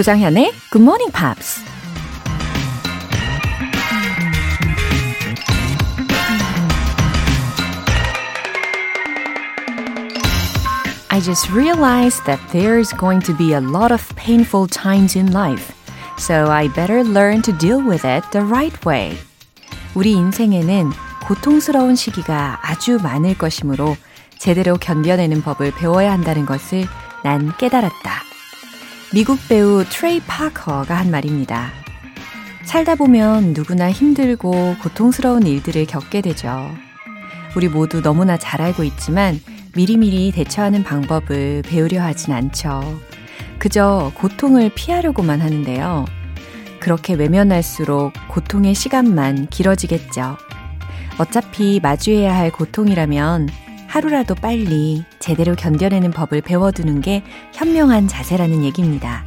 조장현의 Good Morning Pops. I just realized that there's going to be a lot of painful times in life. So I better learn to deal with it the right way. 우리 인생에는 고통스러운 시기가 아주 많을 것이므로 제대로 견뎌내는 법을 배워야 한다는 것을 난 깨달았다. 미국 배우 트레이 파커가 한 말입니다. 살다 보면 누구나 힘들고 고통스러운 일들을 겪게 되죠. 우리 모두 너무나 잘 알고 있지만 미리미리 대처하는 방법을 배우려 하진 않죠. 그저 고통을 피하려고만 하는데요. 그렇게 외면할수록 고통의 시간만 길어지겠죠. 어차피 마주해야 할 고통이라면 하루라도 빨리 제대로 견뎌내는 법을 배워두는 게 현명한 자세라는 얘기입니다.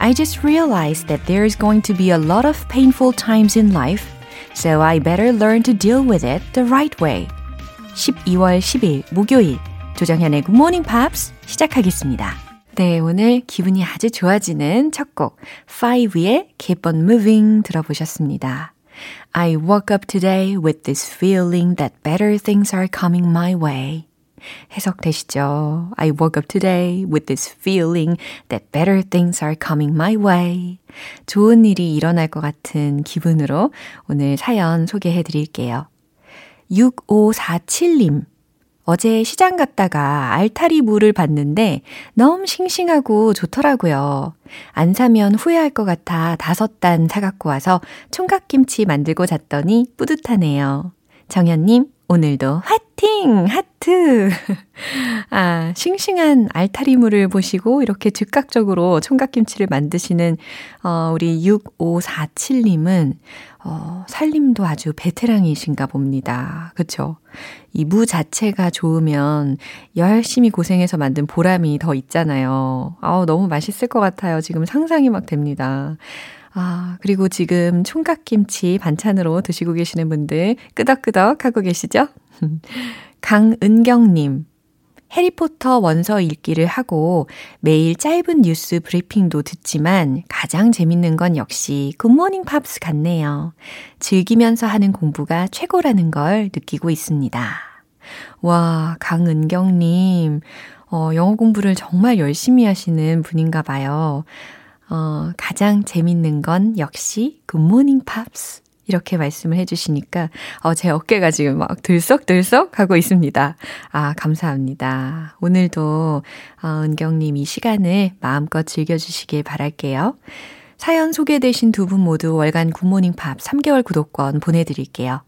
I just realized that there is going to be a lot of painful times in life, so I better learn to deal with it the right way. 12월 10일 목요일 조정현의 Good Morning Pops 시작하겠습니다. 네, 오늘 기분이 아주 좋아지는 첫 곡, Five의 Keep on Moving 들어보셨습니다. I woke up today with this feeling that better things are coming my way. 해석되시죠? I woke up today with this feeling that better things are coming my way. 좋은 일이 일어날 것 같은 기분으로 오늘 사연 소개해 드릴게요. 6547님. 어제 시장 갔다가 알타리 물을 봤는데 너무 싱싱하고 좋더라고요. 안 사면 후회할 것 같아 다섯 단 사갖고 와서 총각김치 만들고 잤더니 뿌듯하네요. 정현님, 오늘도 화 팅! 하트! 아, 싱싱한 알타리물을 보시고 이렇게 즉각적으로 총각김치를 만드시는, 어, 우리 6547님은, 어, 살림도 아주 베테랑이신가 봅니다. 그쵸? 이 무 자체가 좋으면 열심히 고생해서 만든 보람이 더 있잖아요. 아우, 너무 맛있을 것 같아요. 지금 상상이 막 됩니다. 아, 그리고 지금 총각김치 반찬으로 드시고 계시는 분들 끄덕끄덕 하고 계시죠? 강은경님, 해리포터 원서 읽기를 하고 매일 짧은 뉴스 브리핑도 듣지만 가장 재밌는 건 역시 굿모닝 팝스 같네요. 즐기면서 하는 공부가 최고라는 걸 느끼고 있습니다. 와, 강은경님, 어, 영어 공부를 정말 열심히 하시는 분인가 봐요. 어, 가장 재밌는 건 역시 굿모닝 팝스. 이렇게 말씀을 해주시니까, 어, 제 어깨가 지금 막 들썩들썩 하고 있습니다. 아, 감사합니다. 오늘도, 어, 은경님 이 시간을 마음껏 즐겨주시길 바랄게요. 사연 소개되신 두 분 모두 월간 굿모닝 팝 3개월 구독권 보내드릴게요.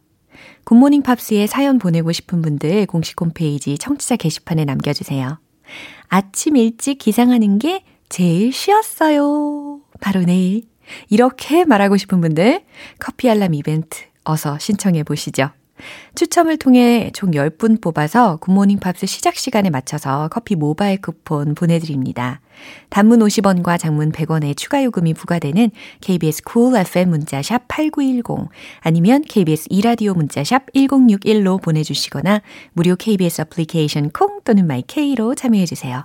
굿모닝 팝스에 사연 보내고 싶은 분들 공식 홈페이지 청취자 게시판에 남겨주세요. 아침 일찍 기상하는 게 제일 쉬었어요. 바로 내일. 이렇게 말하고 싶은 분들 커피 알람 이벤트 어서 신청해 보시죠. 추첨을 통해 총 10분 뽑아서 굿모닝 팝스 시작 시간에 맞춰서 커피 모바일 쿠폰 보내드립니다. 단문 50원과 장문 100원의 추가 요금이 부과되는 KBS cool FM 문자샵 8910 아니면 KBS 이라디오 문자샵 1061로 보내주시거나 무료 KBS 애플리케이션 콩 또는 마이케이로 참여해주세요.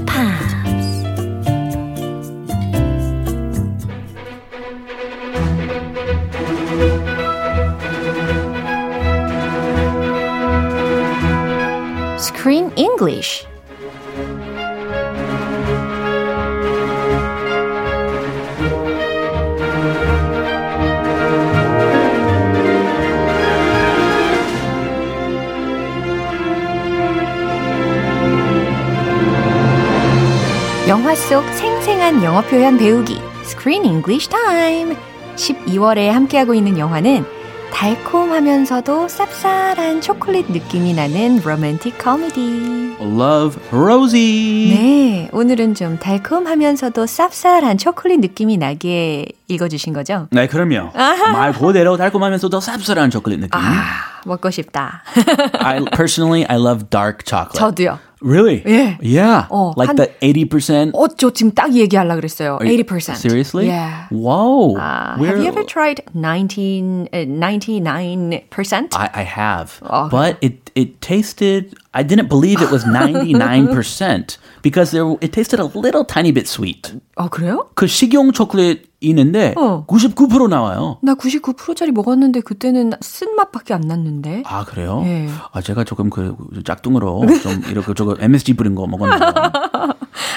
English. 영화 속 생생한 영어 표현 배우기 Screen English Time. 12월에 함께하고 있는 영화는 달콤하면서도 쌉쌀한 초콜릿 느낌이 나는 로맨틱 코미디. Love Rosie. 네, 오늘은 좀 달콤하면서도 쌉쌀한 초콜릿 느낌이 나게 읽어주신 거죠? 네, 그럼요. 말 그대로 달콤하면서도 쌉쌀한 초콜릿 느낌. 아, 먹고 싶다. I personally I love dark chocolate. 저도요. Really? 예. Yeah. 어, like 한- the 80%. 어, 저 지금 딱 얘기하려고 그랬어요. Are you- 80%. Seriously? Yeah. Whoa. Uh, We're- have you ever tried 19, uh, 99%? I, I have, Oh, but it it tasted. I didn't believe it was ninety nine percent because there it tasted a little tiny bit sweet. 어, 그래요? 그 식용 초콜릿 있는데 어. 99% 나와요. 나 99%짜리 먹었는데 그때는 쓴맛밖에 안 났는데. 아 그래요? 예. 아 제가 조금 그 짝퉁으로 좀 이렇게 저거 MSG 뿌린 거 먹었는데.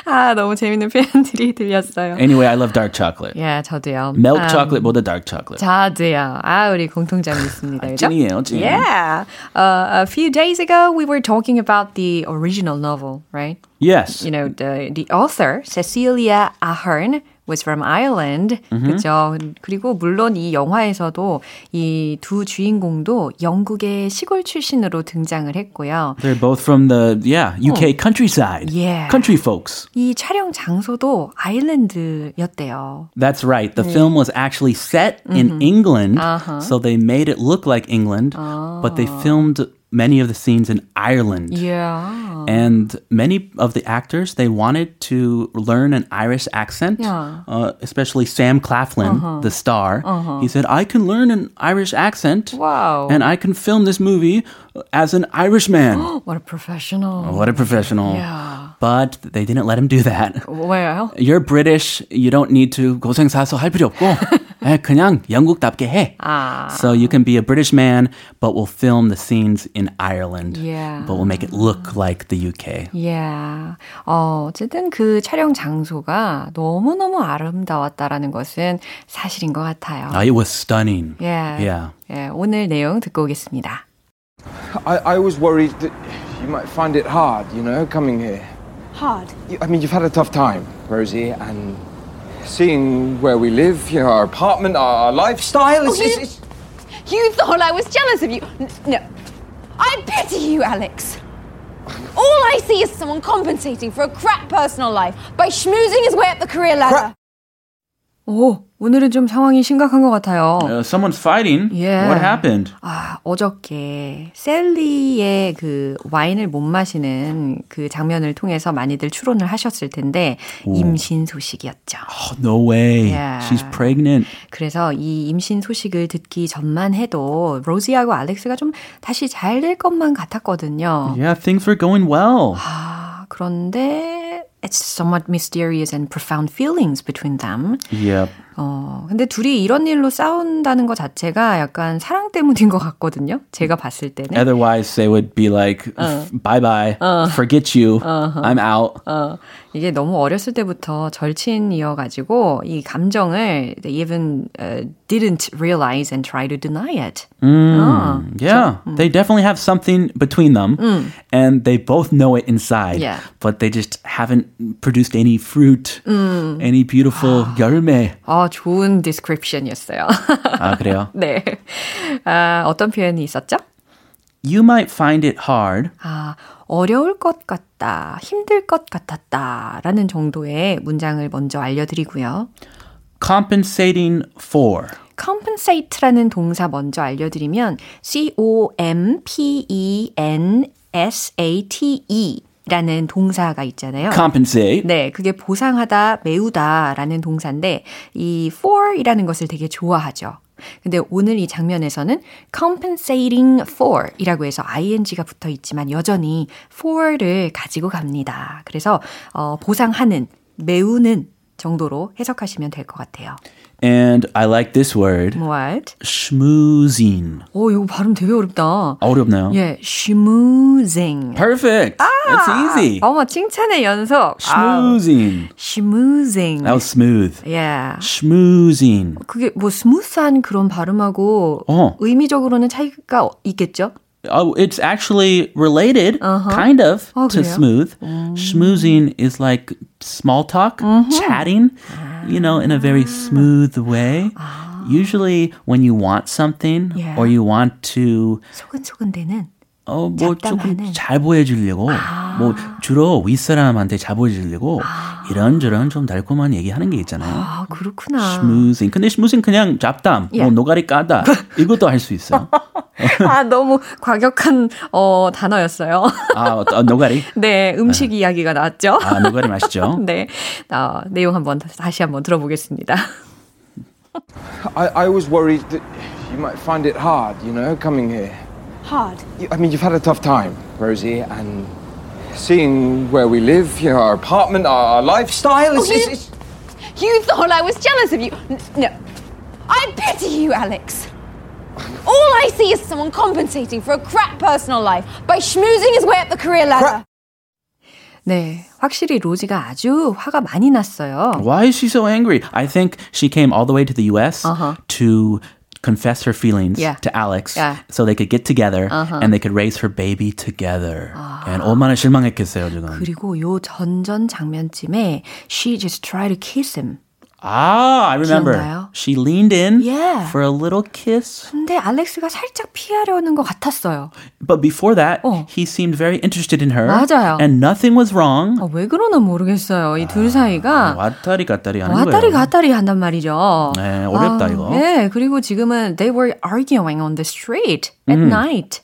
아, 너무 재밌는 표현들이 들렸어요. Anyway, I love dark chocolate. 예, 저도요. Milk 음, chocolate보다 dark chocolate. 저도요. 아, 우리 공통점이 있습니다. 그죠? 찐이에요, 찐. Yeah. Uh, a few days ago, we were talking about the original novel, right? Yes. You know, the, the author, Cecilia Ahern, was from Ireland. 그죠? 그리고 물론 이 영화에서도 이 두 주인공도 영국의 시골 출신으로 등장을 했고요. They're both from the yeah UK countryside. Yeah. Country folks. 이 촬영 장소도 아일랜드였대요. That's right. The film was actually set in England, so they made it look like England, but they filmed many of the scenes in Ireland. Yeah. And many of the actors, they wanted to learn an Irish accent, Yeah. uh, especially Sam Claflin, the star. He said, I can learn an Irish accent Wow. and I can film this movie as an Irishman. What a professional. what a professional. Yeah. But they didn't let him do that. 왜요? You're British. You don't need to 고생사서 할 필요 없고 에, 그냥 영국답게 해. 아. So you can be a British man, but we'll film the scenes in Ireland. Yeah. But we'll make it look like the UK. Yeah. 어, 어쨌든 그 촬영 장소가 너무너무 아름다웠다라는 것은 사실인 것 같아요. Uh, it was stunning. Yeah. Yeah. 예, 오늘 내용 듣고 오겠습니다. I, I was worried that you might find it hard, you know, coming here. Hard. You- I mean, you've had a tough time, Rosie, and seeing where we live, you know, our apartment, our, our lifestyle. It's, Oh, you- it's, You thought I was jealous of you. No. I pity you, Alex. All I see is someone compensating for a crap personal life by schmoozing his way up the career ladder. 오, 오늘은 좀 상황이 심각한 것 같아요. Uh, someone's fighting. Yeah. What happened? 아, 어저께 셀리의 그 와인을 못 마시는 그 장면을 통해서 많이들 추론을 하셨을 텐데 임신 소식이었죠. Oh, no way. Yeah. She's pregnant. 그래서 이 임신 소식을 듣기 전만 해도 로지하고 알렉스가 좀 다시 잘 될 것만 같았거든요. Yeah, things were going well. 아, 그런데 it's somewhat mysterious and profound feelings between them. Yep. 어, 근데 둘이 이런 일로 싸운다는 것 자체가 약간 사랑 때문인 것 같거든요. 제가 봤을 때는. Otherwise, they would be like, bye bye, forget you, I'm out. 어, 이게 너무 어렸을 때부터 절친이어가지고 이 감정을 they even uh, didn't realize and try to deny it. 어, Yeah, they definitely have something between them, and they both know it inside. Yeah. But they just haven't produced any fruit, any beautiful 열매. 아, 좋은 description이었어요. 아 그래요? 네. 아, 어떤 표현이 있었죠? You might find it hard. 아, 어려울 것 같다, 힘들 것 같았다 라는 정도의 문장을 먼저 알려드리고요. Compensating for. compensate라는 동사 먼저 알려드리면 C-O-M-P-E-N-S-A-T-E 라는 동사가 있잖아요. Compensate. 네, 그게 보상하다, 메우다 라는 동사인데 이 for 이라는 것을 되게 좋아하죠. 근데 오늘 이 장면에서는 compensating for 이라고 해서 ing가 붙어 있지만 여전히 for를 가지고 갑니다. 그래서 어, 보상하는, 메우는 정도로 해석하시면 될 것 같아요. And I like this word. What? schmoozing. 오, 이거 발음 되게 어렵다. 어렵나요? 예, schmoozing. Perfect. That's easy. 어머, 칭찬의 연속. 아우, schmoozing. schmoozing. That was smooth. 예. schmoozing. 그게 뭐 스무스한 그런 발음하고 어. 의미적으로는 차이가 있겠죠? Oh, it's actually related, kind of, 어, to 그래요? smooth. Schmoozing is like small talk, chatting, you know, in a very smooth way. Usually when you want something Yeah. or you want to 소근소근대는 어, 뭐 조금. 잘 보여주려고 뭐 주로 윗사람한테 잘 보여주려고 이런저런 좀 달콤한 얘기하는 게 있잖아요. 아, 그렇구나. Schmoozing. 근데 schmoozing 그냥 잡담, 예. 뭐 노가리 까다 이것도 할 수 있어. 아, 너무 과격한 어, 단어였어요. 아, 어, 노가리. 네, 음식 이야기가 나왔죠. 아, 노가리 맛있죠. 네, 어, 내용 한번 다시 한번 들어보겠습니다. I, I was worried that you might find it hard, you know, coming here. Hard. You, I mean, you've had a tough time, Rosie, and seeing where we live, you know, our apartment, our, our lifestyle. It's, Oh, it's, you- it's, You thought I was jealous of you. N- No. I pity you, Alex. All I see is someone compensating for a crap personal life by schmoozing his way up the career ladder. 네, 확실히 로지가 아주 화가 많이 났어요. Why is she so angry? I think she came all the way to the US Uh-huh. to confess her feelings Yeah. to Alex Yeah. Uh-huh. so they could get together and they could raise her baby together. And 얼마나 실망했겠어요, 지금. 그리고 요 전전 장면쯤에 she just tried to kiss him. Ah, I remember. 기억나요? She leaned in Yeah. for a little kiss. 근데 알렉스가 살짝 피하려는 것 같았어요. But before that, 어. he seemed very interested in her. 맞아요. And nothing was wrong. 어, 왜 그러나 모르겠어요. 이둘 사이가 왔다리 갔다리 하는 왔다리 거예요. 갔다리 한단 말이죠. 네, 어렵다, 이거. 네, 그리고 지금은 they were arguing on the street at 음. night.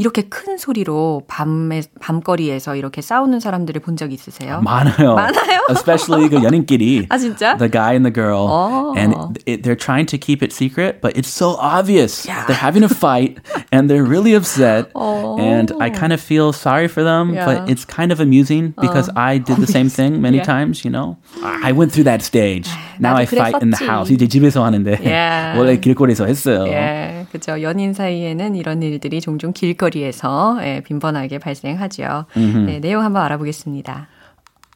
이렇게 큰 소리로 밤에 밤거리에서 이렇게 싸우는 사람들을 본 적 있으세요? 많아요. 많아요? Especially 그 연인끼리. 아, 진짜? The guy and the girl. 어. And it, they're trying to keep it secret, but it's so obvious. They're having a fight and they're really upset. And I kind of feel sorry for them, Yeah. but it's kind of amusing because I did the same thing many Yeah. times, you know? I went through that stage. Now I fight in the 그랬었지. house. 이제 집에서 하는데 Yeah. 원래 길거리에서 했어요. 예, 그죠. 연인 사이에는 이런 일들이 종종 길거리에서 예, 빈번하게 발생하죠. 네, 내용 한번 알아보겠습니다.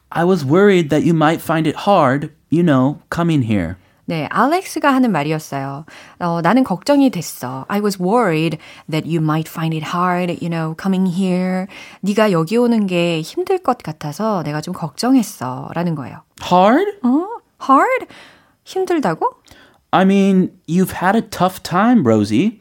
I was worried that you might find it hard, you know, coming here. 네, 알렉스가 하는 말이었어요. 어, 나는 걱정이 됐어. I was worried that you might find it hard, you know, coming here. 네가 여기 오는 게 힘들 것 같아서 내가 좀 걱정했어. 라는 거예요. Hard? 어? hard? 힘들다고? I mean, you've had a tough time, Rosie.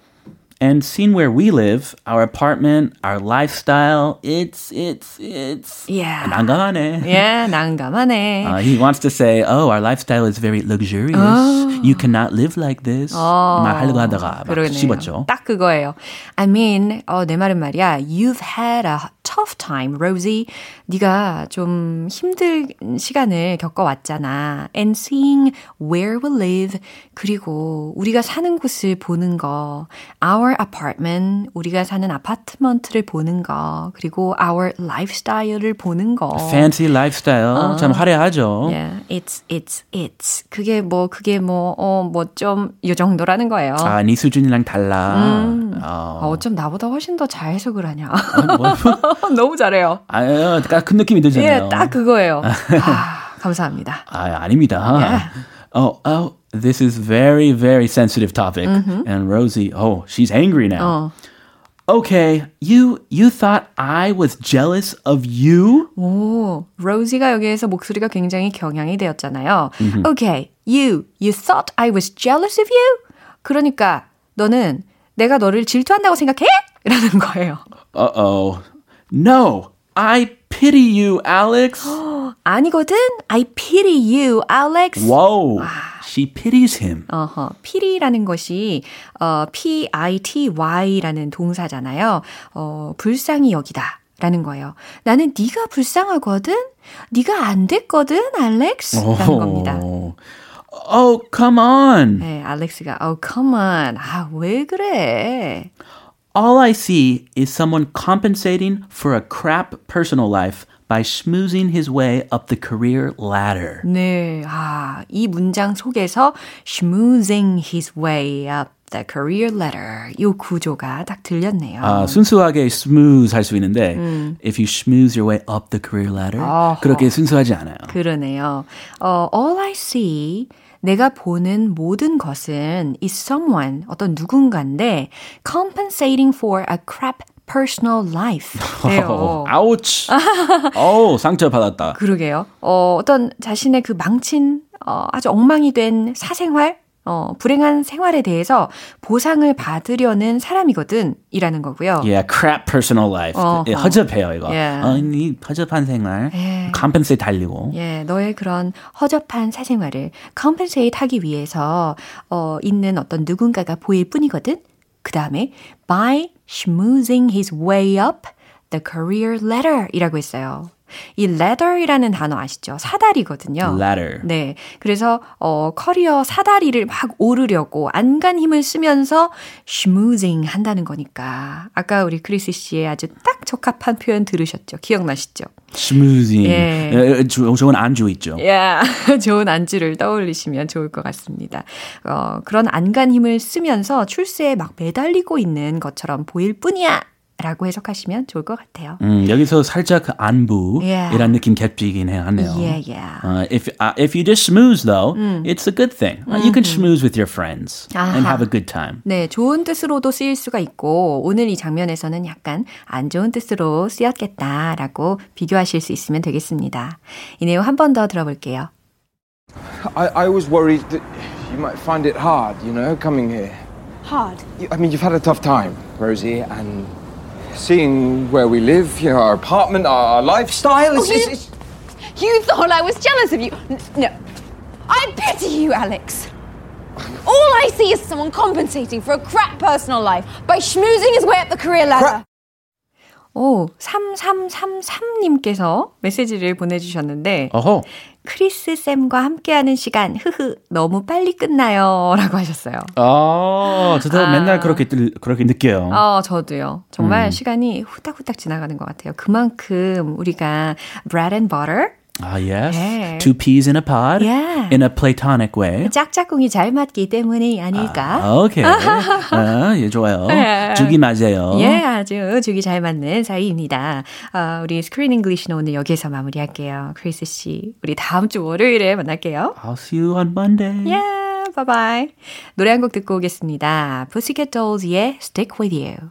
And seen where we live, our apartment, our lifestyle, it's, it's, it's. Yeah. 난감하네. 예, 난감하네. Uh, he wants to say, oh, our lifestyle is very luxurious. You cannot live like this. 말하려고 하다가 막 그러네요. 씹었죠. 딱 그거예요. I mean, 어, 내 말은 말이야. You've had a tough time, Rosie. 네가 좀 힘든 시간을 겪어왔잖아. And seeing where we live. 그리고 우리가 사는 곳을 보는 거. Our apartment. 우리가 사는 아파트먼트를 보는 거. 그리고 our lifestyle을 보는 거. Fancy lifestyle. 참 화려하죠. Yeah, it's, it's, it's. 그게 뭐, 그게 뭐, 어, 뭐 좀, 이 정도라는 거예요. 아, 네 수준이랑 달라. 아, 어. 어쩜 나보다 훨씬 더 잘 해석을 하냐. 뭐, 너무 잘해요. 아, 큰 느낌이 들잖아요. 예, 딱 그거예요. 아, 감사합니다. 아, 아닙니다. Oh, oh, this is very, very sensitive topic. And Rosie, oh, she's angry now. 어. Okay, you you thought I was jealous of you? 오, 로지가 여기에서 목소리가 굉장히 경향이 되었잖아요. Okay, you, you thought I was jealous of you? 그러니까 너는 내가 너를 질투한다고 생각해? 라는 거예요. Uh-oh. No, I pity you, Alex. 아니거든? I pity you, Alex. Whoa. She pities him. 어허, pity라는 것이 어, P-I-T-Y라는 동사잖아요. 어, 불쌍히 여기다. 라는 거예요. 나는 네가 불쌍하거든? 네가 안 됐거든, 알렉스? 라는 겁니다. Oh. oh, come on. 네, 알렉스가 oh come on. 아, 왜 그래? All I see is someone compensating for a crap personal life by schmoozing his way up the career ladder. 네, 아, 이 문장 속에서 schmoozing his way up the career ladder. 이 구조가 딱 들렸네요. 아, 순수하게 smooth 할 수 있는데 if you schmooze your way up the career ladder 어허. 그렇게 순수하지 않아요. 그러네요. 어, all I see 내가 보는 모든 것은 is someone 어떤 누군가인데 compensating for a crap personal life. 네요. 아우치. 어우, 상처 받았다. 그러게요. 어, 어떤 자신의 그 망친 어, 아주 엉망이 된 사생활 어, 불행한 생활에 대해서 보상을 받으려는 사람이거든. 이라는 거고요. Yeah, crap personal life. 어허. 예, 허접해요, 이거. Yeah. 어, 이 허접한 생활. 예. 컴펜세 달리고. 예, 너의 그런 허접한 사생활을 compensate 하기 위해서, 어, 있는 어떤 누군가가 보일 뿐이거든. 그 다음에, by schmoozing his way up the career ladder 이라고 했어요. 이 ladder이라는 단어 아시죠? 사다리거든요. Ladder. 네. 그래서, 어, 커리어 사다리를 막 오르려고 안간 힘을 쓰면서 schmoozing 한다는 거니까. 아까 우리 크리스 씨의 아주 딱 적합한 표현 들으셨죠? 기억나시죠? 스무징. 예. 예, 주- 좋은 안주 있죠. 야, 좋은 안주를 떠올리시면 좋을 것 같습니다. 어, 그런 안간 힘을 쓰면서 출세에 막 매달리고 있는 것처럼 보일 뿐이야. 라고 해석하시면 좋을 것 같아요. 음, 여기서 살짝 그 안부 Yeah. 이란 느낌 겹치긴 해- 하네요. Yeah, yeah. Uh, if uh, if you just schmooze though, it's a good thing. Uh, you can schmooze with your friends and 아하. have a good time. 네, 좋은 뜻으로도 쓰일 수가 있고, 오늘 이 장면에서는 약간 안 좋은 뜻으로 쓰였겠다라고 비교하실 수 있으면 되겠습니다. 이 내용 한 번 더 들어볼게요. I, I was worried that you might find it hard, you know, coming here. Hard. You- I mean, you've had a tough time, Rosie, and seeing where we live, you know, our apartment, our, our lifestyle. It's, Oh, you- it's, You thought I was jealous of you. No. I pity you, Alex. All I see is someone compensating for a crap personal life by schmoozing his way up the career ladder. 오, 3333님께서 메시지를 보내주셨는데, 어허. 크리스 쌤과 함께하는 시간, 흐흐, 너무 빨리 끝나요. 라고 하셨어요. 아, 저도 아. 맨날 그렇게 들- 그렇게 느껴요. 어, 저도요. 정말 시간이 후딱후딱 지나가는 것 같아요. 그만큼 우리가 bread and butter, Ah, yes. 네. Two peas in a pod Yeah. in a platonic way. 짝짝꿍이 잘 맞기 때문이 아닐까? 아, 오케이. 아, 예, 좋아요. 네. 죽이 맞아요. 예, 아주 죽이 잘 맞는 사이입니다. 아, 우리 Screen English는 오늘 여기서 마무리할게요. 크리스 씨, 우리 다음 주 월요일에 만날게요. I'll see you on Monday. 예, 바이바이. 노래 한 곡 듣고 오겠습니다. Pussycat Dolls의 Stick With You.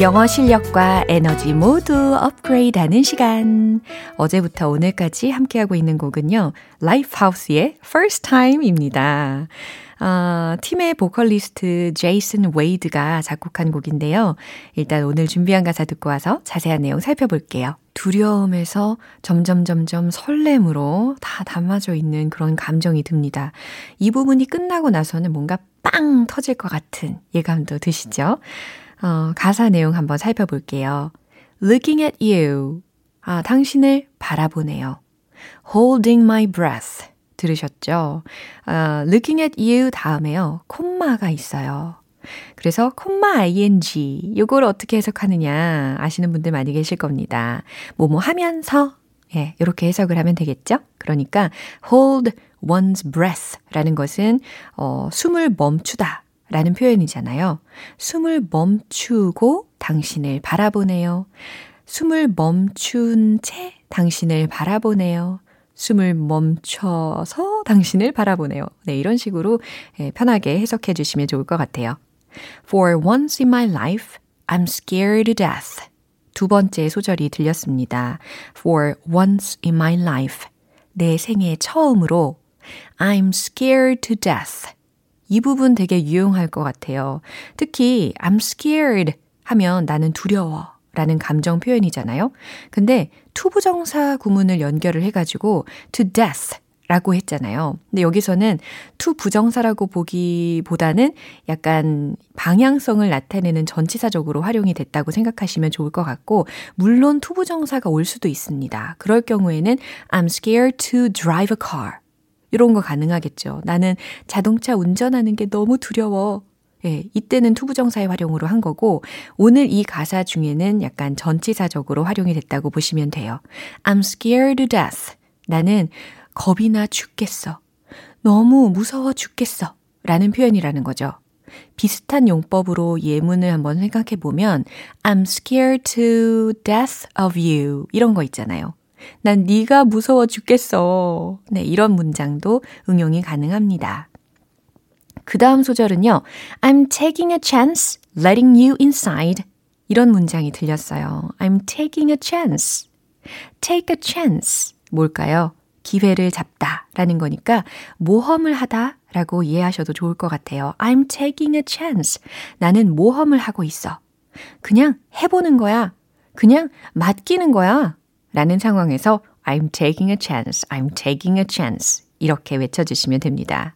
영어 실력과 에너지 모두 업그레이드하는 시간. 어제부터 오늘까지 함께하고 있는 곡은요. Lifehouse의 First Time입니다. 어, 팀의 보컬리스트 제이슨 웨이드가 작곡한 곡인데요. 일단 오늘 준비한 가사 듣고 와서 자세한 내용 살펴볼게요. 두려움에서 점점 점점 설렘으로 다 담아져 있는 그런 감정이 듭니다. 이 부분이 끝나고 나서는 뭔가 빵 터질 것 같은 예감도 드시죠? 어, 가사 내용 한번 살펴볼게요. Looking at you. 아, 당신을 바라보네요. Holding my breath. 들으셨죠? 아, looking at you 다음에요. 콤마가 있어요. 그래서 콤마 ing 요걸 어떻게 해석하느냐 아시는 분들 많이 계실 겁니다. 뭐뭐 하면서 예, 이렇게 해석을 하면 되겠죠? 그러니까 hold one's breath라는 것은 어, 숨을 멈추다 라는 표현이잖아요. 숨을 멈추고 당신을 바라보네요. 숨을 멈춘 채 당신을 바라보네요. 숨을 멈춰서 당신을 바라보네요. 네, 이런 식으로 예, 편하게 해석해 주시면 좋을 것 같아요. For once in my life, I'm scared to death. 두 번째 소절이 들렸습니다. For once in my life, 내 생애 처음으로 I'm scared to death. 이 부분 되게 유용할 것 같아요. 특히 I'm scared 하면 나는 두려워 라는 감정 표현이잖아요. 근데 투부정사 구문을 연결을 해가지고 to death 라고 했잖아요. 근데 여기서는 투 부정사라고 보기보다는 약간 방향성을 나타내는 전치사적으로 활용이 됐다고 생각하시면 좋을 것 같고, 물론 투 부정사가 올 수도 있습니다. 그럴 경우에는 I'm scared to drive a car. 이런 거 가능하겠죠. 나는 자동차 운전하는 게 너무 두려워. 예, 이때는 투부정사의 활용으로 한 거고, 오늘 이 가사 중에는 약간 전치사적으로 활용이 됐다고 보시면 돼요. I'm scared to death. 나는 겁이 나 죽겠어. 너무 무서워 죽겠어. 라는 표현이라는 거죠. 비슷한 용법으로 예문을 한번 생각해 보면 I'm scared to death of you 이런 거 있잖아요. 난 네가 무서워 죽겠어. 네, 이런 문장도 응용이 가능합니다. 그 다음 소절은요. I'm taking a chance, letting you inside. 이런 문장이 들렸어요. I'm taking a chance. take a chance. 뭘까요? 기회를 잡다 라는 거니까 모험을 하다 라고 이해하셔도 좋을 것 같아요. I'm taking a chance. 나는 모험을 하고 있어. 그냥 해보는 거야. 그냥 맡기는 거야. 라는 상황에서 I'm taking a chance. I'm taking a chance. 이렇게 외쳐주시면 됩니다.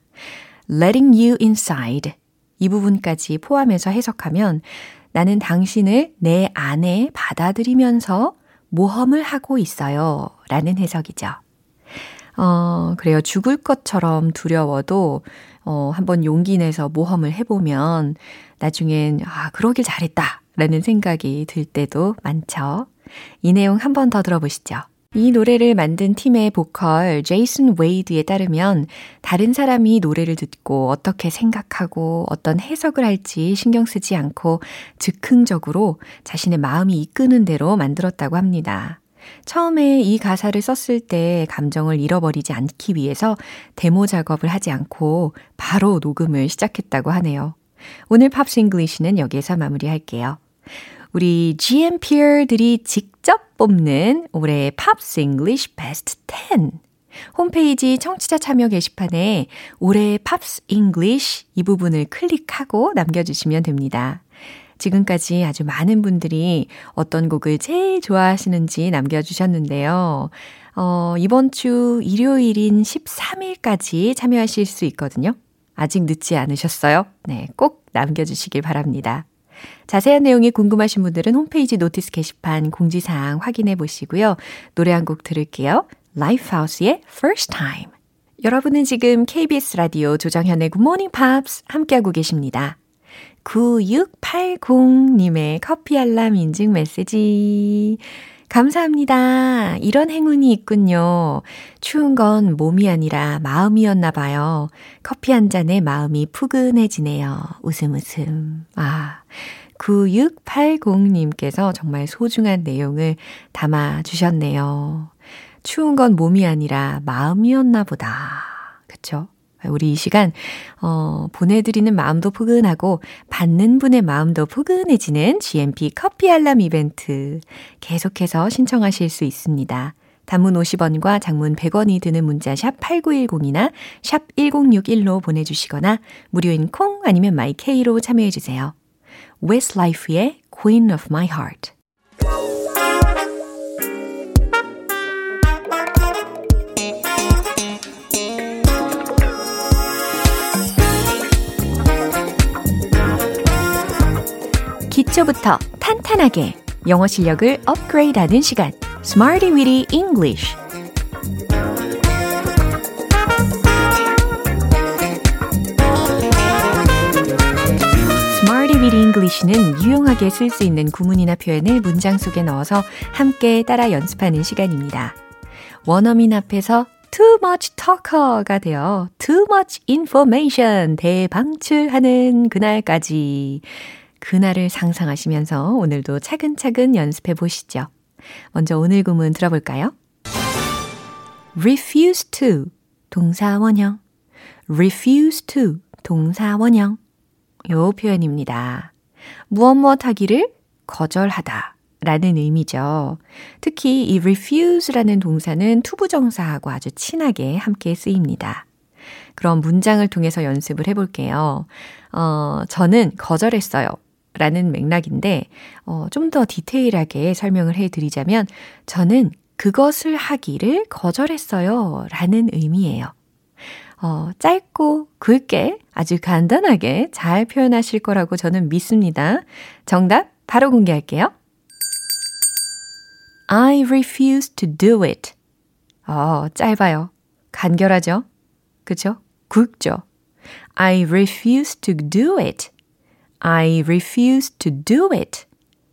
letting you inside. 이 부분까지 포함해서 해석하면 나는 당신을 내 안에 받아들이면서 모험을 하고 있어요. 라는 해석이죠. 어, 그래요. 죽을 것처럼 두려워도, 어, 한번 용기 내서 모험을 해보면 나중엔, 아, 그러길 잘했다. 라는 생각이 들 때도 많죠. 이 내용 한 번 더 들어보시죠. 이 노래를 만든 팀의 보컬 제이슨 웨이드에 따르면 다른 사람이 노래를 듣고 어떻게 생각하고 어떤 해석을 할지 신경 쓰지 않고 즉흥적으로 자신의 마음이 이끄는 대로 만들었다고 합니다. 처음에 이 가사를 썼을 때 감정을 잃어버리지 않기 위해서 데모 작업을 하지 않고 바로 녹음을 시작했다고 하네요. 오늘 Pops English는 여기에서 마무리할게요. 우리 GMPer들이 직접 뽑는 올해 Pops English 베스트 10. 홈페이지 청취자 참여 게시판에 올해 Pops English 이 부분을 클릭하고 남겨주시면 됩니다. 지금까지 아주 많은 분들이 어떤 곡을 제일 좋아하시는지 남겨주셨는데요. 어, 이번 주 일요일인 13일까지 참여하실 수 있거든요. 아직 늦지 않으셨어요? 네, 꼭 남겨주시길 바랍니다. 자세한 내용이 궁금하신 분들은 홈페이지 notice 게시판 공지사항 확인해 보시고요. 노래 한 곡 들을게요. 라이프하우스의 First Time. 여러분은 지금 KBS 라디오 조정현의 Good Morning Pops 함께하고 계십니다. 9680님의 커피 알람 인증 메시지. 감사합니다. 이런 행운이 있군요. 추운 건 몸이 아니라 마음이었나 봐요. 커피 한 잔에 마음이 푸근해지네요. 웃음 웃음. 아. 9680님께서 정말 소중한 내용을 담아 주셨네요. 추운 건 몸이 아니라 마음이었나 보다. 그쵸? 우리 이 시간, 어, 보내드리는 마음도 푸근하고, 받는 분의 마음도 푸근해지는 GMP 커피 알람 이벤트 계속해서 신청하실 수 있습니다. 단문 50원과 장문 100원이 드는 문자 샵 8910이나 샵 1061로 보내주시거나 무료인 콩 아니면 마이케이로 참여해주세요. Westlife의 Queen of My Heart 기초부터 탄탄하게 영어 실력을 업그레이드하는 시간 Smarty Weedy English Weedy English는 유용하게 쓸 수 있는 구문이나 표현을 문장 속에 넣어서 함께 따라 연습하는 시간입니다. 원어민 앞에서 too much talker가 되어 too much information 대방출하는 그날까지 그날을 상상하시면서 오늘도 차근차근 연습해 보시죠. 먼저 오늘 구문 들어볼까요? refuse to 동사 원형 refuse to 동사 원형 요 표현입니다. 무엇 무엇 하기를 거절하다 라는 의미죠. 특히 이 refuse라는 동사는 투부정사하고 아주 친하게 함께 쓰입니다. 그럼 문장을 통해서 연습을 해볼게요. 어, 저는 거절했어요. 라는 맥락인데, 어, 좀 더 디테일하게 설명을 해 드리자면, 저는 그것을 하기를 거절했어요. 라는 의미예요. 어, 짧고 굵게 아주 간단하게 잘 표현하실 거라고 저는 믿습니다. 정답 바로 공개할게요. I refuse to do it. 어, 짧아요. 간결하죠? 그죠? 굵죠? I refuse to do it. I refuse to do it.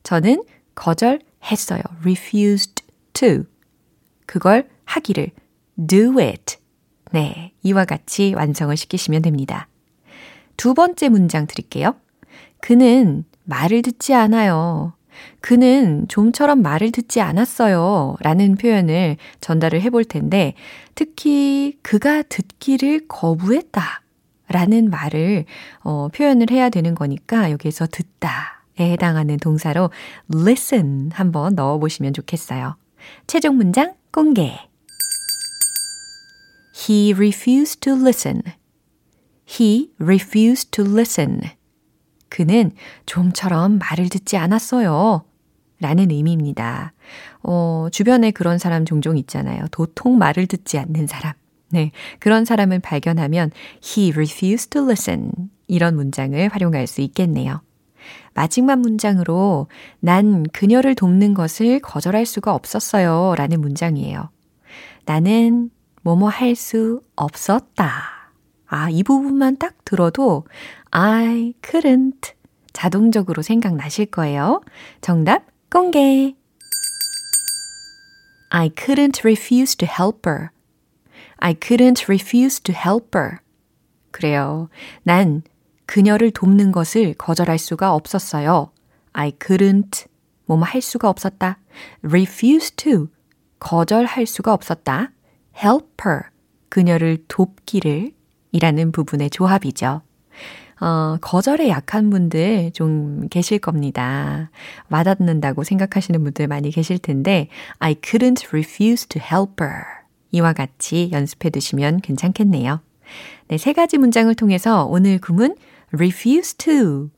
저는 거절했어요. refused to. 그걸 하기를 do it. 네, 이와 같이 완성을 시키시면 됩니다. 두 번째 문장 드릴게요. 그는 말을 듣지 않아요. 그는 좀처럼 말을 듣지 않았어요. 라는 표현을 전달을 해볼 텐데, 특히 그가 듣기를 거부했다. 라는 말을 어, 표현을 해야 되는 거니까 여기에서 듣다. 에 해당하는 동사로 listen 한번 넣어보시면 좋겠어요. 최종 문장 공개. He refused to listen. He refused to listen. 그는 좀처럼 말을 듣지 않았어요. 라는 의미입니다. 어, 주변에 그런 사람 종종 있잖아요. 도통 말을 듣지 않는 사람. 네. 그런 사람을 발견하면 he refused to listen. 이런 문장을 활용할 수 있겠네요. 마지막 문장으로 난 그녀를 돕는 것을 거절할 수가 없었어요. 라는 문장이에요. 나는 뭐뭐 할 수 없었다. 아, 이 부분만 딱 들어도 I couldn't 자동적으로 생각나실 거예요. 정답 공개. I couldn't refuse to help her. I couldn't refuse to help her. 그래요. 난 그녀를 돕는 것을 거절할 수가 없었어요. I couldn't 뭐뭐 할 수가 없었다. refuse to 거절할 수가 없었다. help her 그녀를 돕기를 이라는 부분의 조합이죠. 어, 거절에 약한 분들 좀 계실 겁니다. 와닿는다고 생각하시는 분들 많이 계실 텐데 I couldn't refuse to help her 이와 같이 연습해 두시면 괜찮겠네요. 네, 세 가지 문장을 통해서 오늘 구문 refuse to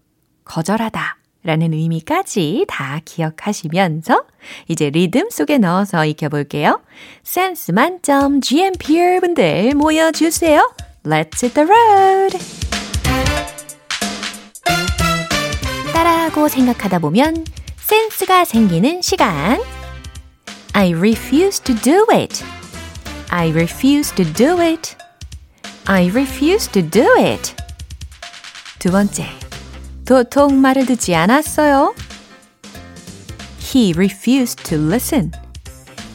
거절하다 라는 의미까지 다 기억하시면서 이제 리듬 속에 넣어서 익혀볼게요. 센스 만점 GMPR 분들 모여주세요. Let's hit the road! 따라하고 생각하다 보면 센스가 생기는 시간. I refuse to do it. I refuse to do it. I refuse to do it. 두 번째. 도통 말을 듣지 않았어요. He refused to listen.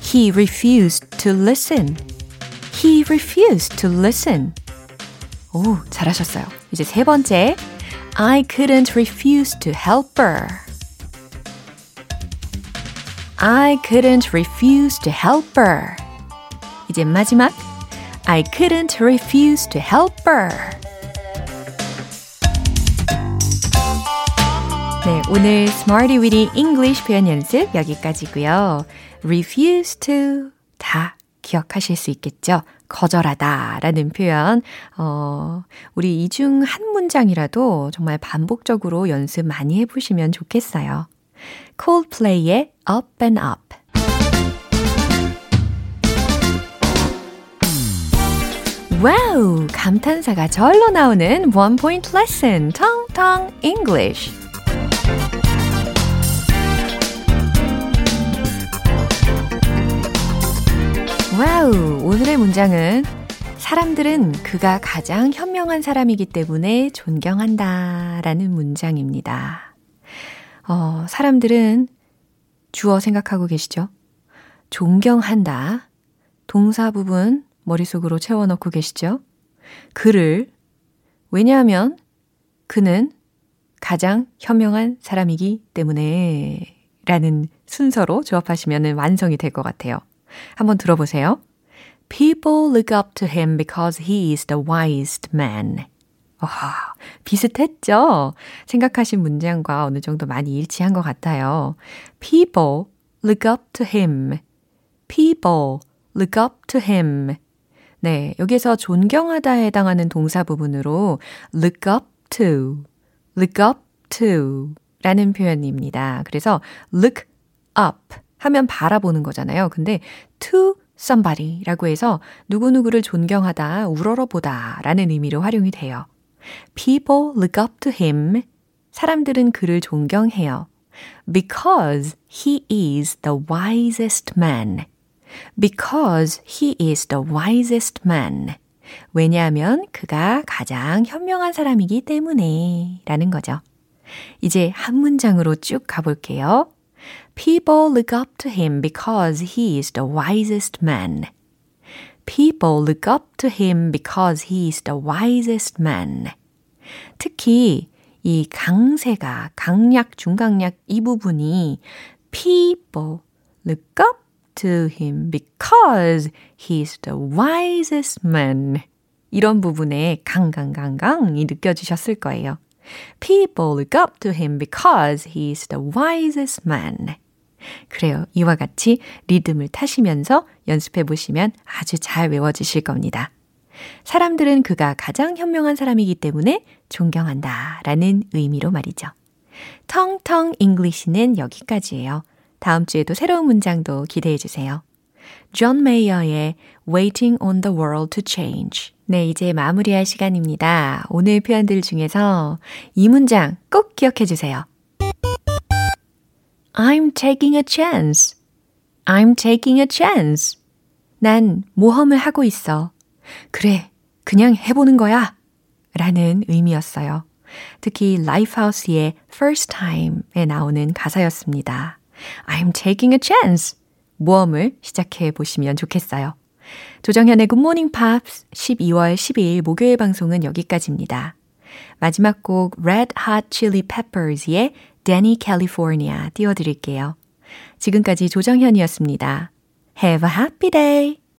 He refused to listen. He refused to listen. 오, 잘하셨어요. 이제 세 번째. I couldn't refuse to help her. I couldn't refuse to help her. 이제 마지막. I couldn't refuse to help her. 네, 오늘 Smarty Weedy English 표현 연습 여기까지고요. refuse to 다 기억하실 수 있겠죠? 거절하다 라는 표현. 어, 우리 이 중 한 문장이라도 정말 반복적으로 연습 많이 해보시면 좋겠어요. Coldplay의 Up and Up. 와우! 감탄사가 절로 나오는 One Point Lesson, 텅텅 English. 와우! 오늘의 문장은 사람들은 그가 가장 현명한 사람이기 때문에 존경한다 라는 문장입니다. 어, 사람들은 주어 생각하고 계시죠? 존경한다. 동사 부분 머릿속으로 채워넣고 계시죠? 그를, 왜냐하면 그는 가장 현명한 사람이기 때문에 라는 순서로 조합하시면 완성이 될 것 같아요. 한번 들어보세요. People look up to him because he is the wisest man. 와, 비슷했죠? 생각하신 문장과 어느 정도 많이 일치한 것 같아요. People look up to him. People look up to him. 네, 여기서 존경하다에 해당하는 동사 부분으로 look up to, look up to 라는 표현입니다. 그래서 look up 하면 바라보는 거잖아요. 근데 to somebody라고 해서 누구누구를 존경하다, 우러러보다 라는 의미로 활용이 돼요. People look up to him. 사람들은 그를 존경해요. Because he is the wisest man. Because he is the wisest man. 왜냐하면 그가 가장 현명한 사람이기 때문에 라는 거죠. 이제 한 문장으로 쭉 가볼게요. People look up to him because he is the wisest man. People look up to him because he is the wisest man. 특히 이 강세가 강약, 중강약 이 부분이 people look up to him because he's the wisest man. 이런 부분에 강강강강이 느껴지셨을 거예요. People look up to him because he's the wisest man. 그래요. 이와 같이 리듬을 타시면서 연습해 보시면 아주 잘 외워지실 겁니다. 사람들은 그가 가장 현명한 사람이기 때문에 존경한다 라는 의미로 말이죠. 텅텅 English는 여기까지예요. 다음 주에도 새로운 문장도 기대해 주세요. 존 메이어의 Waiting on the World to Change. 네, 이제 마무리할 시간입니다. 오늘 표현들 중에서 이 문장 꼭 기억해 주세요. I'm taking a chance. I'm taking a chance. 난 모험을 하고 있어. 그래, 그냥 해보는 거야. 라는 의미였어요. 특히 라이프하우스의 First Time에 나오는 가사였습니다. I'm taking a chance. 모험을 시작해 보시면 좋겠어요. 조정현의 Good Morning Pops 12월 12일 목요일 방송은 여기까지입니다. 마지막 곡 Red Hot Chili Peppers의 Danny California 띄워드릴게요. 지금까지 조정현이었습니다. Have a happy day!